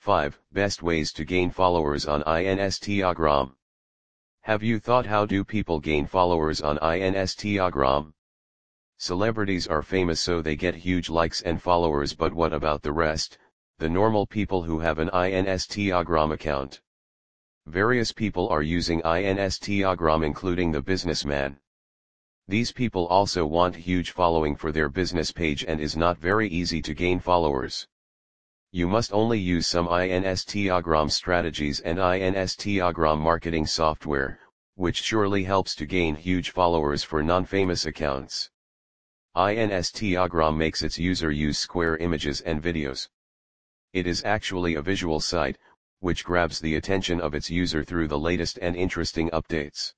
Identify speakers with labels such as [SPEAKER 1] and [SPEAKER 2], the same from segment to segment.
[SPEAKER 1] 5. Best ways to gain followers on Instagram. Have you thought how do people gain followers on Instagram? Celebrities are famous so they get huge likes and followers but what about the rest, the normal people who have an Instagram account? Various people are using Instagram including the businessman. These people also want huge following for their business page and is not very easy to gain followers. You must only use some Instagram strategies and Instagram marketing software, which surely helps to gain huge followers for non-famous accounts. Instagram makes its user use square images and videos. It is actually a visual site, which grabs the attention of its user through the latest and interesting updates.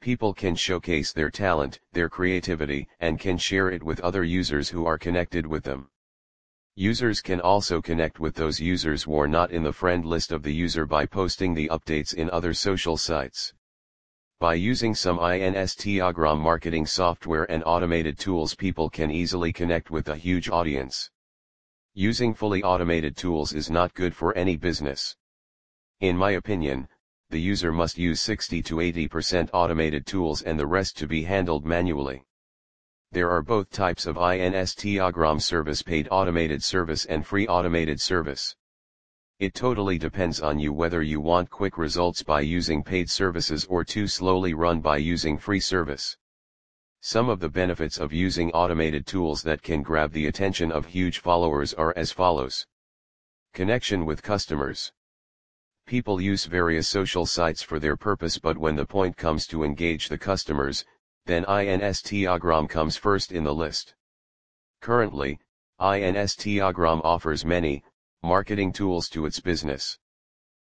[SPEAKER 1] People can showcase their talent, their creativity, and can share it with other users who are connected with them. Users can also connect with those users who are not in the friend list of the user by posting the updates in other social sites. By using some Instagram marketing software and automated tools people can easily connect with a huge audience. Using fully automated tools is not good for any business. In my opinion, the user must use 60 to 80% automated tools and the rest to be handled manually. There are both types of Instagram service paid automated service and free automated service. It totally depends on you whether you want quick results by using paid services or too slowly run by using free service. Some of the benefits of using automated tools that can grab the attention of huge followers are as follows. Connection with customers. People use various social sites for their purpose but when the point comes to engage the customers, then Instagram comes first in the list. Currently, Instagram offers many, marketing tools to its business.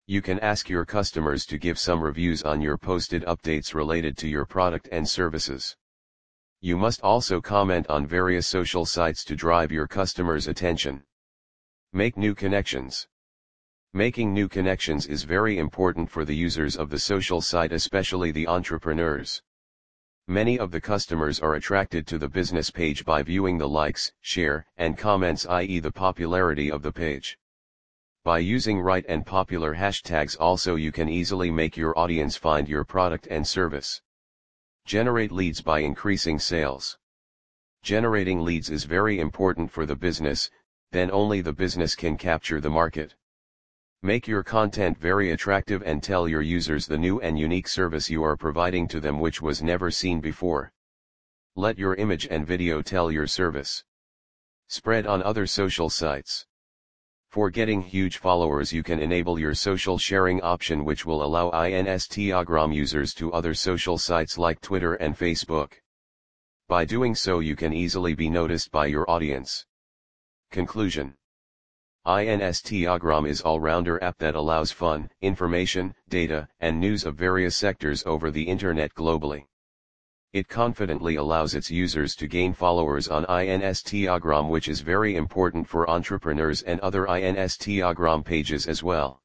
[SPEAKER 1] You can ask your customers to give some reviews on your posted updates related to your product and services. You must also comment on various social sites to drive your customers' attention. Make new connections. Making new connections is very important for the users of the social site especially the entrepreneurs. Many of the customers are attracted to the business page by viewing the likes, share, and comments i.e. the popularity of the page. By using right and popular hashtags also you can easily make your audience find your product and service. Generate leads by increasing sales. Generating leads is very important for the business, then only the business can capture the market. Make your content very attractive and tell your users the new and unique service you are providing to them which was never seen before. Let your image and video tell your service. Spread on other social sites. For getting huge followers you can enable your social sharing option which will allow Instagram users to other social sites like Twitter and Facebook. By doing so you can easily be noticed by your audience. Conclusion Instagram is all-rounder app that allows fun, information, data, and news of various sectors over the internet globally. It confidently allows its users to gain followers on Instagram which is very important for entrepreneurs and other Instagram pages as well.